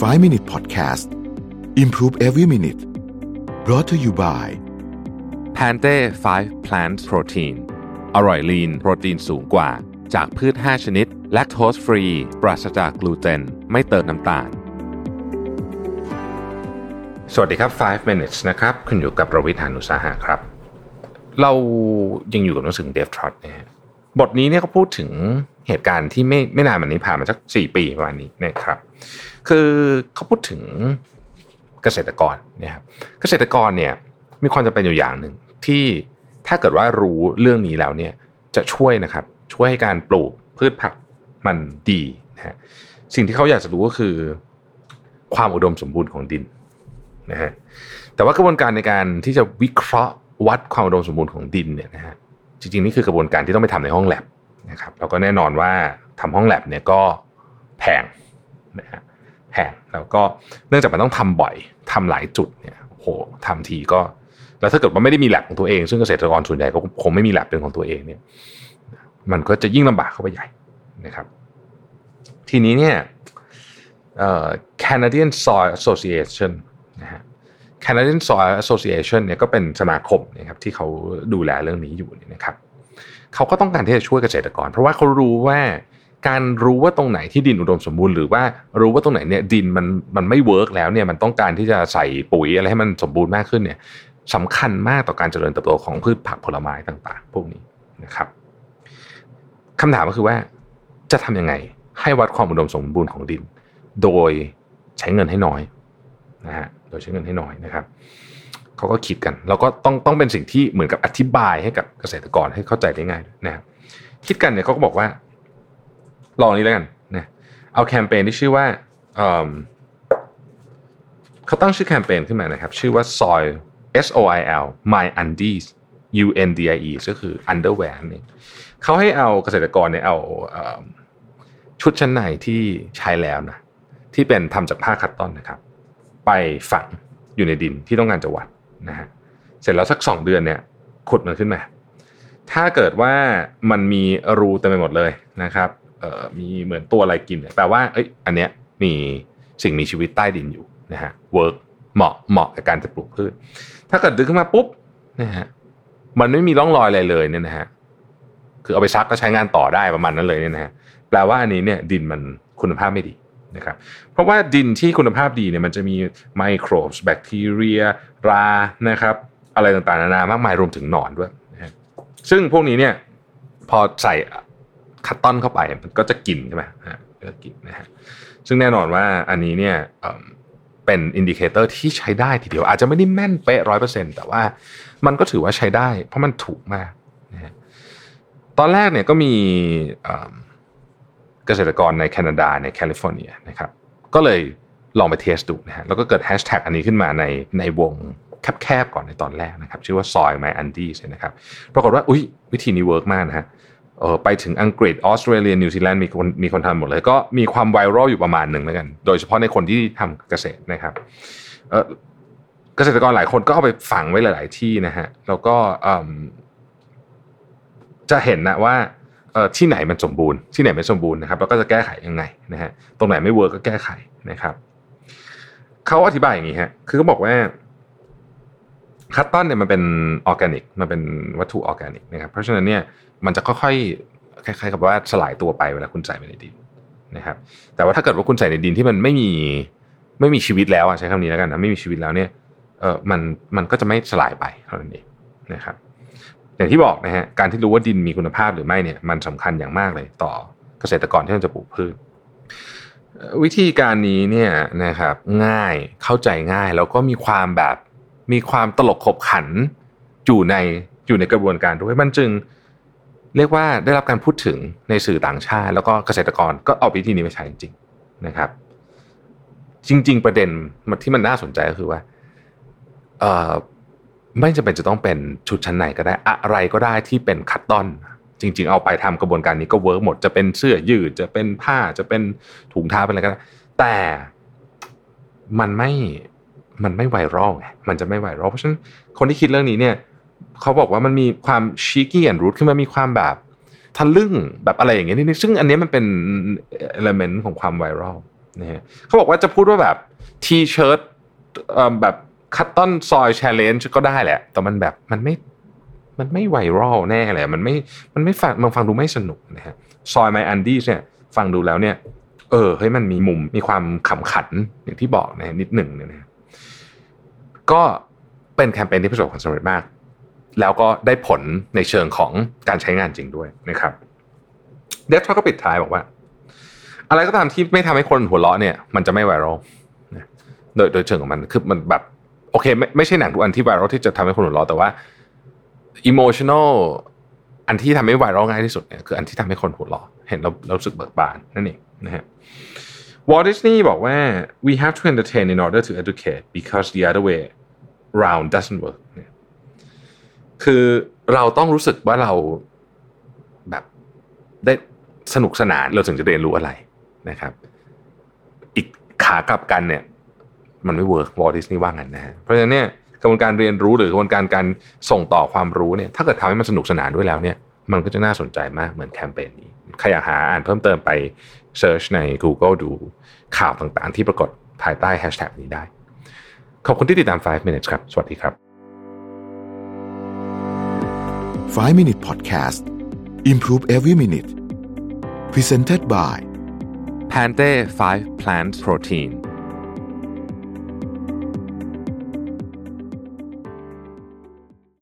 5 Minute Podcast Improve Every Minute brought to you by แพนเต้5 Plant Protein อร่อยลีนโปรตีนสูงกว่า จากพืช 5 ชนิด แลคโตสฟรี ปราศจากกลูเตน ไม่เติมน้ำตาล สวัสดีครับ 5 minutes นะครับ คุณอยู่กับประวิทยานุสาหะครับ เรายังอยู่กับหนังสือเดฟทรอตนะฮะบทนี้เนี่ยเขาพูดถึง เหตุการณ์ที่ไม่ไม่นานมานี้ผ่านมาสักสี่ปีประมาณนี้นะครับ คือเขาพูดถึงเกษตรกรนะครับเกษตรกรเนี่ยมีความจำเป็นอยู่อย่างหนึ่งที่ถ้าเกิดว่ารู้เรื่องนี้แล้วเนี่ยจะช่วยนะครับช่วยให้การปลูกพืชผักมันดีนะฮะสิ่งที่เขาอยากจะรู้ก็คือ ความอุดมสมบูรณ์ของดินนะฮะแต่ว่ากระบวนการในการที่จะวิเคราะห์วัดความอุดมสมบูรณ์ของดินเนี่ยนะฮะจริงๆนี่คือกระบวนการที่ต้องไปทำในห้องแลบ นะครับแล้วก็แน่นอนว่าทำห้องแลบเนี่ยก็แพงนะฮะแพงแล้วก็เนื่องจากมันต้องทำบ่อยทำหลายจุดเนี่ยโหทำทีก็ แล้วถ้าเกิดว่าไม่ได้มีแลบของตัวเอง ซึ่งเกษตรกรส่วนใหญ่ก็คงไม่มีแลบเป็นของตัวเองเนี่ยมันก็จะยิ่งลำบากเข้าไปใหญ่นะครับ ทีนี้เนี่ย Canadian Soil Association นะฮะ Canadian Soil Association เนี่ยก็เป็นสมาคมนะครับที่เขาดูแลเรื่องนี้อยู่นะครับ เขาก็ต้องการที่จะช่วยเกษตรกร เพราะว่าเขารู้ว่าการรู้ว่าตรงไหนที่ดินอุดมสมบูรณ์หรือว่ารู้ว่าตรงไหนเนี่ยดินมันมันไม่เวิร์กแล้วเนี่ยมันต้องการที่จะใส่ปุ๋ยอะไรให้มันสมบูรณ์มากขึ้นเนี่ยสำคัญมากต่อการเจริญเติบโตของพืชผักผลไม้ต่างๆ พวกนี้นะครับคำถามก็คือว่าจะทำยังไงให้วัดความอุดมสมบูรณ์ของดิน โดยใช้เงินให้น้อยนะฮะโดยใช้เงินให้น้อยนะครับ เขาก็คิดกันแล้วก็ต้องต้องเป็นสิ่งที่เหมือนกับอธิบายให้กับเกษตรกรให้เข้าใจได้ง่ายนะครับคิดกันเนี่ยเขาก็บอกว่าลองนี้แล้วกันนะเอาแคมเปญที่ชื่อว่าเขาตั้งชื่อแคมเปญขึ้นมานะครับ ชื่อว่า soil S O I L my undies U N D I E ก็คือ underwear นี่เขาให้เอาเกษตรกรเนี่ยเอาชุดชั้นในที่ใช้แล้วนะที่เป็นทำจากผ้าคัตตอนนะครับ ไปฝังอยู่ในดินที่ต้องการจะวัด นะฮะเสร็จแล้วสักสองเดือนเนี่ยขุดมันขึ้นมา ถ้าเกิดว่ามันมีรูเต็มไปหมดเลยนะครับเอ่อมีเหมือนตัวอะไรกินแปลว่าเอ้ยอันเนี้ยมีสิ่งมีชีวิตใต้ดินอยู่นะฮะเวิร์กเหมาะเหมาะกับการจะปลูกพืชถ้าเกิดดึงขึ้นมาปุ๊บนะฮะมันไม่มีร่องรอยอะไรเลยเนี่ยนะฮะคือเอาไปซักก็ใช้งานต่อได้ประมาณนั้นเลยเนี่ยนะฮะแปลว่าอันนี้เนี่ยดินมันคุณภาพไม่ดี นะครับเพราะว่าดินที่คุณภาพดีเนี่ยมันจะมี microbe แบคทีเรีย รานะครับอะไรต่างๆนานามากมายรวมถึงหนอนด้วยซึ่งพวกนี้เนี่ยพอใส่ cotton เข้าไปมันก็จะกินใช่ไหมฮะก็กินนะฮะซึ่งแน่นอนว่าอันนี้เนี่ยเป็น indicator ที่ใช้ได้ทีเดียว อาจจะไม่ได้แม่นเป๊ะร้อยเปอร์เซ็นต์แต่ว่ามันก็ถือว่าใช้ได้ เพราะมันถูกมากนะฮะตอนแรกเนี่ยก็มี เกษตรกรในแคนาดาในแคลิฟอร์เนียนะครับก็เลยลองไป test ดูนะฮะแล้วก็เกิดแฮชแท็กอันนี้ขึ้นมาในในวงแคบๆก่อนในตอนแรกนะครับ ชื่อว่า soil my undies นะครับปรากฏว่าอุ้ยวิธีนี้ work มากนะฮะเออไปถึงอังกฤษออสเตรเลียนิวซีแลนด์มีคนมีคนทำหมดเลย ก็มีความไวรัลอยู่ประมาณหนึ่งแล้วกัน โดยเฉพาะในคนที่ทำเกษตรนะครับเออเกษตรกรหลายคนก็เอาไปฝังไว้หลาย ๆ ที่นะฮะแล้วก็จะเห็นนะว่า ที่ไหนมันสมบูรณ์ที่ไหนไม่สมบูรณ์นะครับ แล้วก็จะแก้ไขยังไงนะฮะตรงไหนไม่ work ก็แก้ไขนะครับเขาอธิบายอย่างนี้ฮะคือเขาบอกว่า cotton เนี่ยมันเป็นออร์แกนิกมันเป็นวัตถุออร์แกนิกนะครับเพราะฉะนั้นเนี่ยมันจะค่อยๆคล้ายๆกับว่าสลายตัวไปเวลาคุณใส่ไปในดินนะครับ แต่ว่าถ้าเกิดว่าคุณใส่ในดินที่มันไม่มีไม่มีชีวิตแล้วใช้คำนี้แล้วกันนะไม่มีชีวิตแล้วเนี่ยเออมันมันก็จะไม่สลายไปเท่านั้นเองนะครับ อย่างที่บอกนะฮะการที่รู้ว่าดินมีคุณภาพหรือไม่เนี่ยมันสำคัญอย่างมากเลยต่อเกษตรกรที่จะปลูกพืชวิธีการนี้เนี่ยนะครับง่ายเข้าใจง่ายแล้วก็มีความแบบมีความตลกขบขันอยู่ในอยู่ในกระบวนการด้วยมันจึงเรียกว่าได้รับการพูดถึงในสื่อต่างชาติ แล้วก็เกษตรกรก็เอาวิธีนี้มาใช้จริงๆนะครับ จริง ๆ ประเด็นที่มันน่าสนใจก็คือว่าเอ่อ ไม่จำเป็นจะต้องเป็นชุดชั้นในก็ได้อะไรก็ได้ที่เป็นคัตตอน จริง ๆ เอาไปทำกระบวนการนี้ก็เวิร์กหมดจะเป็นเสื้อยืดจะเป็นผ้าจะเป็นถุงเท้าเป็นอะไรก็ได้แต่มันไม่มันไม่ไวรัลไงมันจะไม่ไวรัลเพราะฉะนั้นคนที่คิดเรื่องนี้เนี่ยเขาบอกว่ามันมีความ cheeky and rude ขึ้นมามีความแบบทะลึ่งแบบอะไรอย่างเงี้ยนี่ซึ่งอันนี้มันเป็น element ของความไวรัลนะฮะเขาบอกว่าจะพูดว่าแบบ T-shirt แบบ cotton soil challenge ก็ได้แหละ แต่มันแบบมันไม่มันไม่ไวรัลแน่เลยมันไม่มันไม่ฟังมันฟังดูไม่สนุกนะฮะ soil my undies เนี่ยฟังดูแล้วเนี่ย เออเฮ้ยมันมีมุมมีความขำขันอย่างที่บอกนะนิดหนึ่งเนี่ยนะก็เป็นแคมเปญที่ประสบความสำเร็จมาก แล้วก็ได้ผลในเชิงของการใช้งานจริงด้วยนะครับเดฟทอก็ปิดท้ายบอกว่า อะไรก็ตามที่ไม่ทำให้คนหัวเราะเนี่ย มันจะไม่ไวรัลโดยโดยเชิงของมันคือมันแบบ โอเคไม่ไม่ใช่หนังทุกอันที่ไวรัลที่จะทำให้คนหัวเราะแต่ว่าอิโมชันอลอันที่ทำให้ไวรัลง่ายที่สุดเนี่ยคืออันที่ทำให้คนหัวเราะเห็นเราเราสึกเบิกบานนั่นเองนะฮะ Walt Disney บอกว่า we have to entertain in order to educate because the other way round doesn't work คือเราต้องรู้สึกว่าเราแบบได้สนุกสนานเราถึงจะเรียนรู้อะไรนะครับ อีกขากลับกันเนี่ย มันไม่ work Walt Disney ว่างั้นนะฮะเพราะฉะนั้นเนี่ยกระบวนการเรียนรู้หรือกระบวนการการส่งต่อความรู้เนี่ยถ้าเกิดทำให้มันสนุกสนานด้วยแล้วเนี่ยมันก็จะน่าสนใจมากเหมือนแคมเปญนี้ใครอยากหาอ่านเพิ่มเติมไปเซิร์ชใน Google ดูข่าวต่างๆ ที่ปรากฏภายใต้แฮชแท็กนี้ได้ ขอบคุณที่ติดตาม 5 minutes ครับ สวัสดีครับ 5 Minute Podcast Improve Every Minute Presented by Pante 5 Plant Protein